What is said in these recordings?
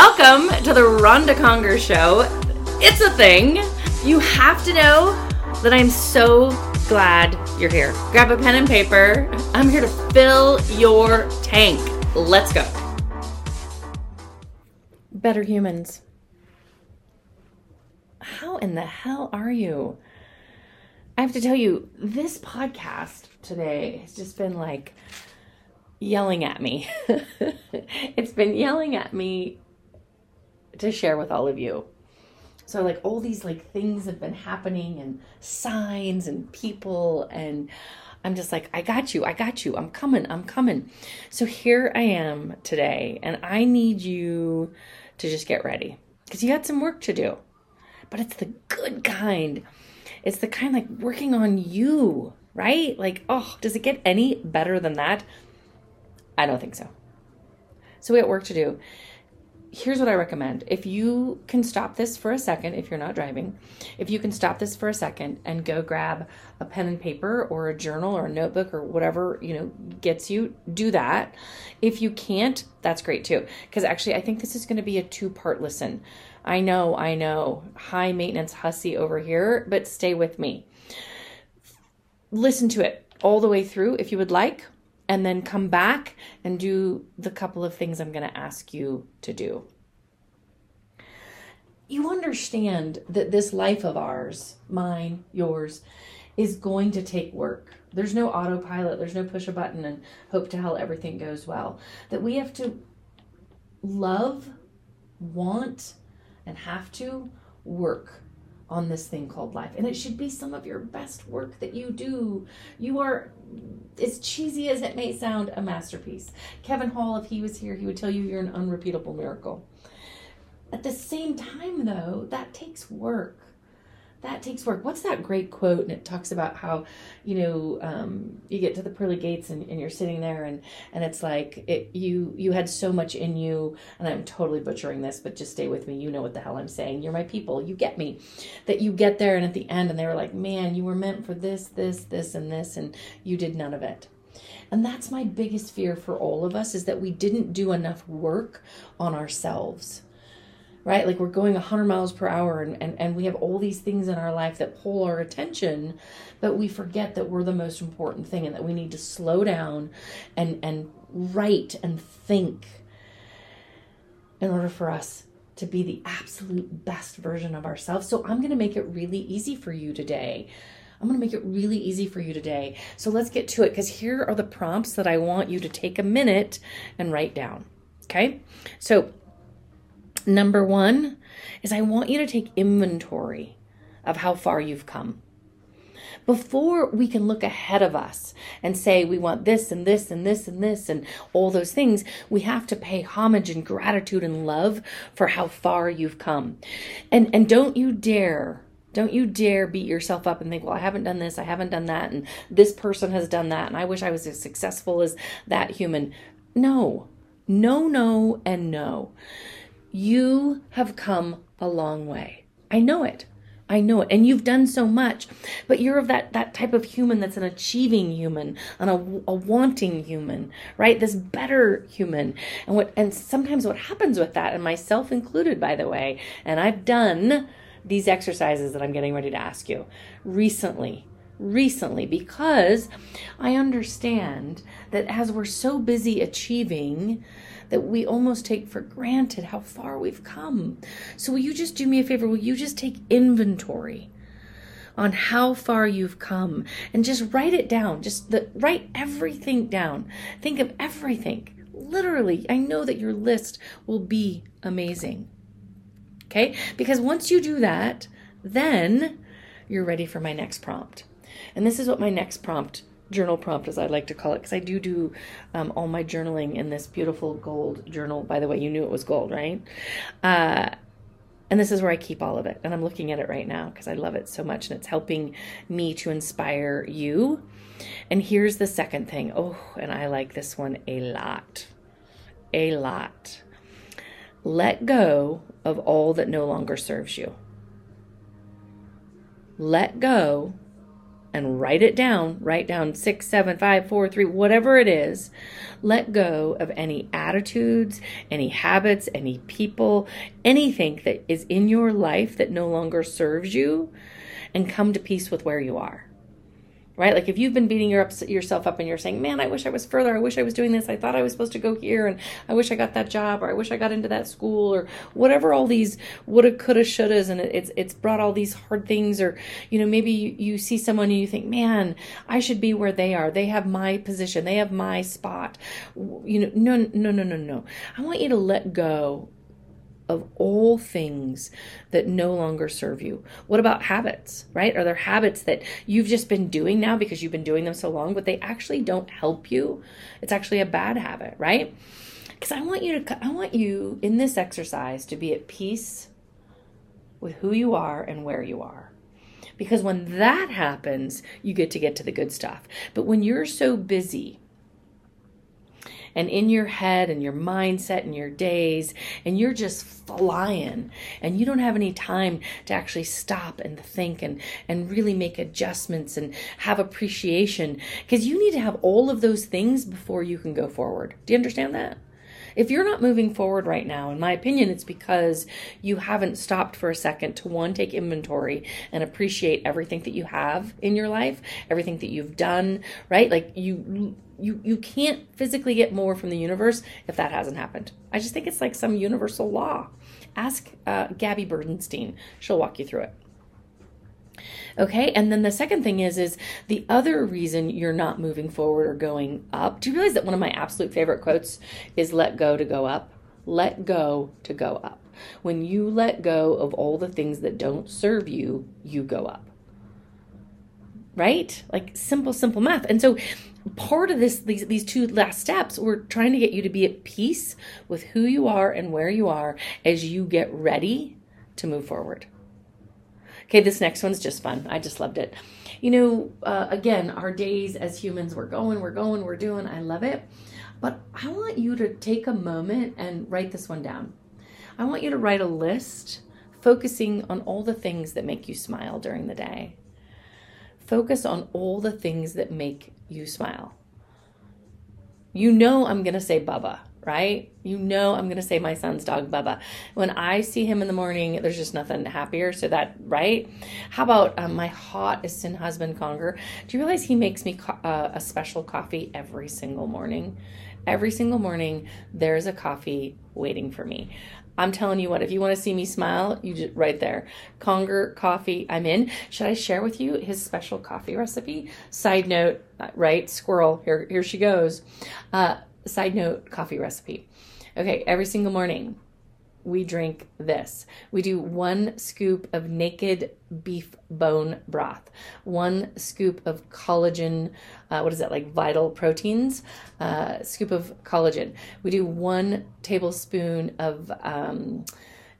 Welcome to the Ronda Conger Show. It's a thing. You have to know that I'm so glad you're here. Grab a pen and paper. I'm here to fill your tank. Let's go. Better humans. How in the hell are you? I have to tell you, this podcast today has just been like yelling at me. it's been yelling at me to share with all of you. So like all these like things have been happening and signs and people and I'm just like I got you. I got you. I'm coming. I'm coming. So here I am today and I need you to just get ready because you got some work to do. But it's the good kind. It's the kind like working on you, right? Like, oh, does it get any better than that? I don't think so. So we got work to do. Here's what I recommend. If you can stop this for a second, if you're not driving, if you can stop this for a second and go grab a pen and paper or a journal or a notebook or whatever, you know, gets you, do that. If you can't, that's great too. Because actually, I think this is going to be a two part listen. I know, I know, high maintenance hussy over here, but stay with me. Listen to it all the way through if you would like and then come back and do the couple of things I'm going to ask you to do. You understand that this life of ours, mine, yours, is going to take work. There's no autopilot, there's no push a button and hope to hell everything goes well. That we have to love, want, and have to work on this thing called life. And it should be some of your best work that you do. You are, as cheesy as it may sound, a masterpiece. Kevin Hall, if he was here, he would tell you you're an unrepeatable miracle. At the same time, though, that takes work that takes work. What's that great quote? And it talks about how, you know, um, you get to the pearly gates and, and you're sitting there and, and it's like it, you, you had so much in you and I'm totally butchering this, but just stay with me. You know what the hell I'm saying. You're my people. You get me that you get there. And at the end and they were like, man, you were meant for this, this, this, and this, and you did none of it. And that's my biggest fear for all of us is that we didn't do enough work on ourselves right? Like we're going 100 miles per hour and, and, and we have all these things in our life that pull our attention, but we forget that we're the most important thing and that we need to slow down and, and write and think in order for us to be the absolute best version of ourselves. So I'm going to make it really easy for you today. I'm going to make it really easy for you today. So let's get to it because here are the prompts that I want you to take a minute and write down. Okay. So Number one is I want you to take inventory of how far you've come. Before we can look ahead of us and say we want this and this and this and this and all those things, we have to pay homage and gratitude and love for how far you've come. And and don't you dare don't you dare beat yourself up and think, well, I haven't done this, I haven't done that, and this person has done that, and I wish I was as successful as that human. No, no, no, and no. You have come a long way. I know it. I know it. And you've done so much. But you're of that, that type of human that's an achieving human, and a, a wanting human, right? This better human. And what and sometimes what happens with that, and myself included, by the way, and I've done these exercises that I'm getting ready to ask you recently recently because I understand that as we're so busy achieving, that we almost take for granted how far we've come. So, will you just do me a favor? Will you just take inventory? on how far you've come and just write it down. Just the, write everything down. Think of everything. Literally, I know that your list will be amazing. Okay? Because once you do that, then you're ready for my next prompt. And this is what my next prompt journal prompt, as I like to call it, because I do do um, all my journaling in this beautiful gold journal. By the way, you knew it was gold, right? Uh, and this is where I keep all of it. And I'm looking at it right now because I love it so much and it's helping me to inspire you. And here's the second thing. Oh, and I like this one a lot. A lot. Let go of all that no longer serves you. Let go and write it down. Write down six, seven, five, four, three, whatever it is. Let go of any attitudes, any habits, any people, anything that is in your life that no longer serves you, and come to peace with where you are right? Like if you've been beating your up, yourself up and you're saying, man, I wish I was further. I wish I was doing this. I thought I was supposed to go here and I wish I got that job or I wish I got into that school or whatever all these woulda, coulda, shouldas. And it's, it's brought all these hard things or, you know, maybe you, you see someone and you think, man, I should be where they are. They have my position. They have my spot. You know, no, no, no, no, no. I want you to let go of all things that no longer serve you. What about habits, right? Are there habits that you've just been doing now because you've been doing them so long, but they actually don't help you? It's actually a bad habit, right? Because I want you to, I want you in this exercise to be at peace with who you are and where you are. Because when that happens, you get to get to the good stuff. But when you're so busy, and in your head and your mindset and your days, and you're just flying and you don't have any time to actually stop and think and, and really make adjustments and have appreciation because you need to have all of those things before you can go forward. Do you understand that? If you're not moving forward right now, in my opinion, it's because you haven't stopped for a second to one, take inventory and appreciate everything that you have in your life, everything that you've done, right? Like you you you can't physically get more from the universe if that hasn't happened. I just think it's like some universal law. Ask uh, Gabby Bernstein; she'll walk you through it. Okay, and then the second thing is is the other reason you're not moving forward or going up. Do you realize that one of my absolute favorite quotes is "Let go to go up." Let go to go up. When you let go of all the things that don't serve you, you go up right? Like simple, simple math. And so part of this these, these two last steps we're trying to get you to be at peace with who you are and where you are as you get ready to move forward. Okay this next one's just fun. I just loved it. You know uh, again our days as humans we're going we're going we're doing. I love it. But i want you to take a moment and write this one down. I want you to write a list focusing on all the things that make you smile during the day. Focus on all the things that make you smile. You know, I'm going to say Bubba, right? You know, I'm going to say my son's dog, Bubba. When I see him in the morning, there's just nothing happier. So that, right? How about um, my hottest husband, Conger? Do you realize he makes me co- uh, a special coffee every single morning? Every single morning, there's a coffee waiting for me. I'm telling you what, if you want to see me smile, you just right there. Conger coffee, I'm in. Should I share with you his special coffee recipe? Side note, right? Squirrel, here, here she goes. Uh, side note, coffee recipe. Okay, every single morning, we drink this. We do one scoop of naked beef bone broth, one scoop of collagen, uh, what is that, like vital proteins, uh, scoop of collagen. We do one tablespoon of, um,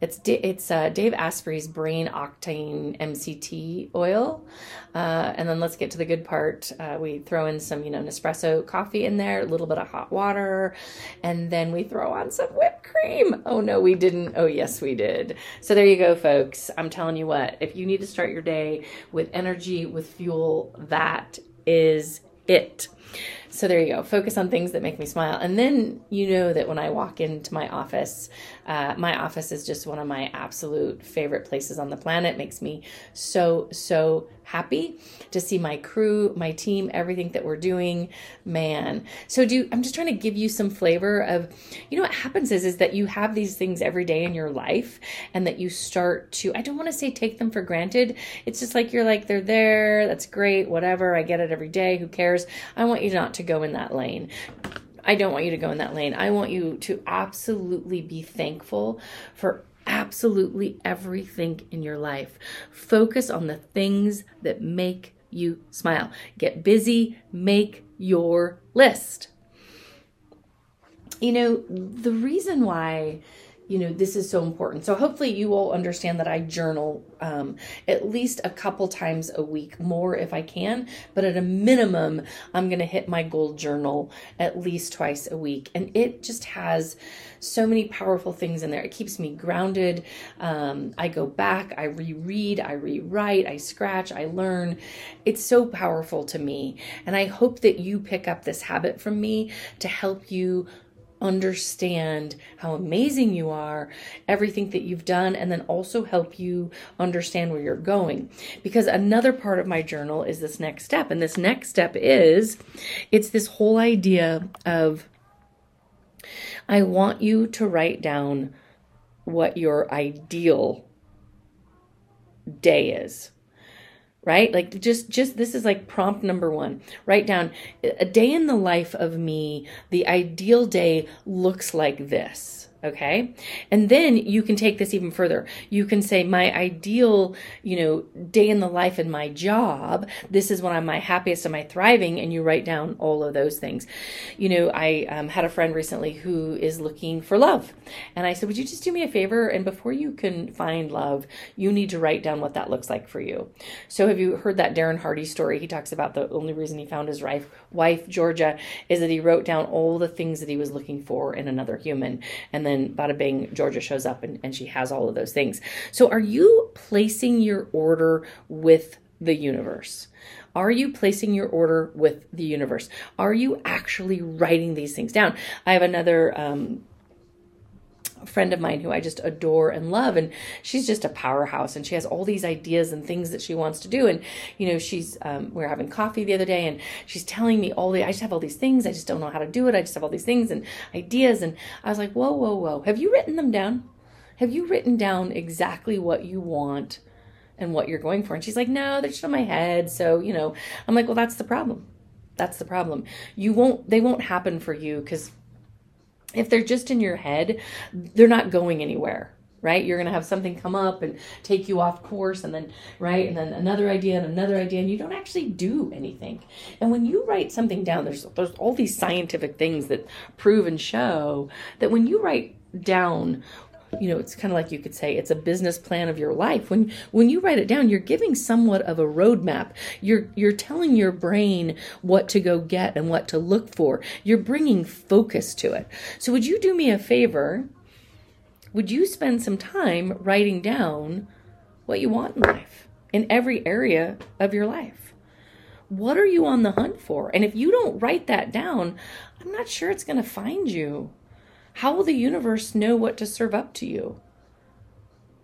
it's it's uh, Dave Asprey's Brain Octane MCT oil, uh, and then let's get to the good part. Uh, we throw in some you know Nespresso coffee in there, a little bit of hot water, and then we throw on some whipped cream. Oh no, we didn't. Oh yes, we did. So there you go, folks. I'm telling you what. If you need to start your day with energy, with fuel, that is it. So there you go. Focus on things that make me smile. And then you know that when I walk into my office, uh, my office is just one of my absolute favorite places on the planet. Makes me so, so happy to see my crew, my team, everything that we're doing. Man. So do I'm just trying to give you some flavor of, you know, what happens is, is that you have these things every day in your life and that you start to, I don't want to say take them for granted. It's just like you're like, they're there. That's great. Whatever. I get it every day. Who cares? I want you not to go in that lane. I don't want you to go in that lane. I want you to absolutely be thankful for absolutely everything in your life. Focus on the things that make you smile. Get busy, make your list. You know, the reason why you know this is so important. So hopefully you will understand that i journal um, at least a couple times a week more if i can but at a minimum i'm going to hit my goal journal at least twice a week. And it just has so many powerful things in there. It keeps me grounded. Um, i go back i reread i rewrite i scratch i learn. It's so powerful to me. And i hope that you pick up this habit from me to help you understand how amazing you are, everything that you've done, and then also help you understand where you're going. Because another part of my journal is this next step. And this next step is it's this whole idea of I want you to write down what your ideal day is right? Like just just this is like prompt number 1 write down a day in the life of me the ideal day looks like this Okay. And then you can take this even further. You can say, my ideal, you know, day in the life in my job, this is when I'm my happiest and my thriving. And you write down all of those things. You know, I um, had a friend recently who is looking for love. And I said, would you just do me a favor? And before you can find love, you need to write down what that looks like for you. So have you heard that Darren Hardy story? He talks about the only reason he found his wife, wife Georgia, is that he wrote down all the things that he was looking for in another human. And then bada bing, Georgia shows up and, and she has all of those things. So are you placing your order with the universe? Are you placing your order with the universe? Are you actually writing these things down? I have another um, friend of mine who I just adore and love. And she's just a powerhouse and she has all these ideas and things that she wants to do. And, you know, she's, um, we are having coffee the other day and she's telling me all the, I just have all these things. I just don't know how to do it. I just have all these things and ideas. And I was like, whoa, whoa, whoa. Have you written them down? Have you written down exactly what you want and what you're going for? And she's like, no, they're just on my head. So, you know, I'm like, well, that's the problem. That's the problem. You won't, they won't happen for you because if they're just in your head, they're not going anywhere right? You're going to have something come up and take you off course and then right and then another idea and another idea and you don't actually do anything. And when you write something down there's there's all these scientific things that prove and show that when you write down you know it's kind of like you could say it's a business plan of your life. When when you write it down you're giving somewhat of a roadmap. You're you're telling your brain what to go get and what to look for. You're bringing focus to it. So would you do me a favor? Would you spend some time writing down what you want in life in every area of your life? What are you on the hunt for? And if you don't write that down i'm not sure it's going to find you how will the universe know what to serve up to you?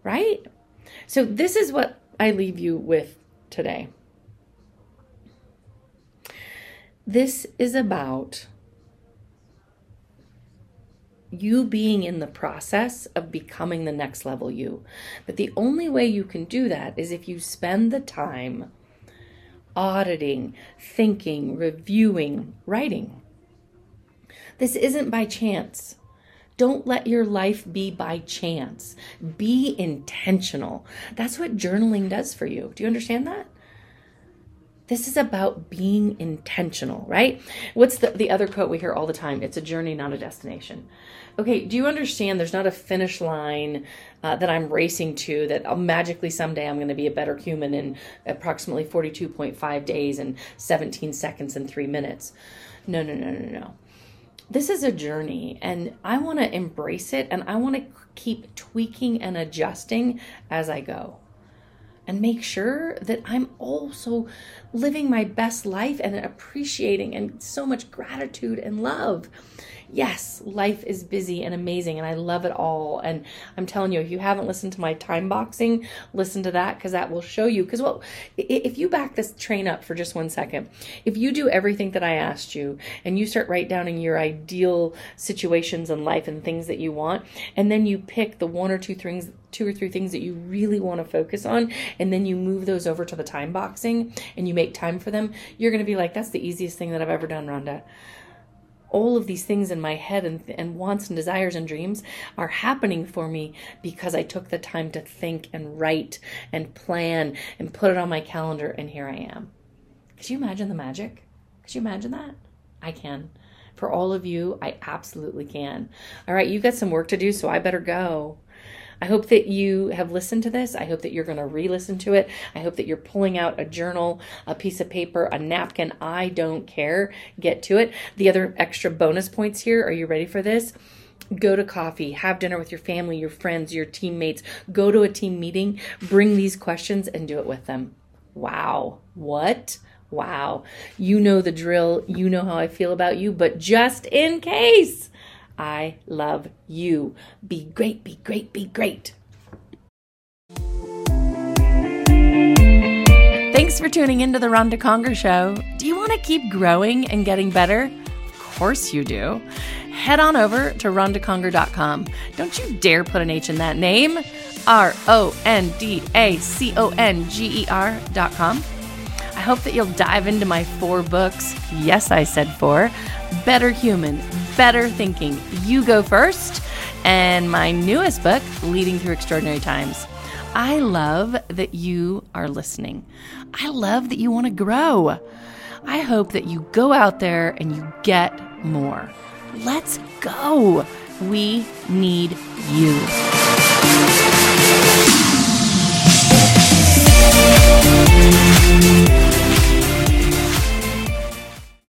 Right? So, this is what I leave you with today. This is about you being in the process of becoming the next level you. But the only way you can do that is if you spend the time auditing, thinking, reviewing, writing. This isn't by chance. Don't let your life be by chance. Be intentional. That's what journaling does for you. Do you understand that? This is about being intentional, right? What's the, the other quote we hear all the time? It's a journey, not a destination. Okay, do you understand there's not a finish line uh, that I'm racing to that I'll magically someday I'm going to be a better human in approximately 42.5 days and 17 seconds and three minutes? No, no, no, no, no this is a journey and I want to embrace it and I want to keep tweaking and adjusting as I go. And make sure that I'm also living my best life and appreciating and so much gratitude and love yes, life is busy and amazing and I love it all. And I'm telling you, if you haven't listened to my time boxing, listen to that because that will show you. Because, well, if you back this train up for just one second, if you do everything that I asked you and you start write down in your ideal situations in life and things that you want, and then you pick the one or two things two or three things that you really want to focus on and then you move those over to the time boxing and you make time for them you're going to be like that's the easiest thing that i've ever done ronda all of these things in my head and, and wants and desires and dreams are happening for me because I took the time to think and write and plan and put it on my calendar, and here I am. Could you imagine the magic? Could you imagine that? I can. For all of you, I absolutely can. All right, you've got some work to do, so I better go. I hope that you have listened to this. I hope that you're going to re listen to it. I hope that you're pulling out a journal, a piece of paper, a napkin. I don't care. Get to it. The other extra bonus points here are you ready for this? Go to coffee, have dinner with your family, your friends, your teammates. Go to a team meeting, bring these questions and do it with them. Wow. What? Wow. You know the drill. You know how I feel about you, but just in case, I love you. Be great, be great, be great. Thanks for tuning into the Ronda Conger Show. Do you want to keep growing and getting better? Of course you do. Head on over to rondaconger.com. Don't you dare put an H in that name. R O N D A C O N G E R.com. I hope that you'll dive into my four books. Yes, I said four Better Human, Better Thinking. You go first. And my newest book, Leading Through Extraordinary Times. I love that you are listening. I love that you want to grow. I hope that you go out there and you get more. Let's go. We need you.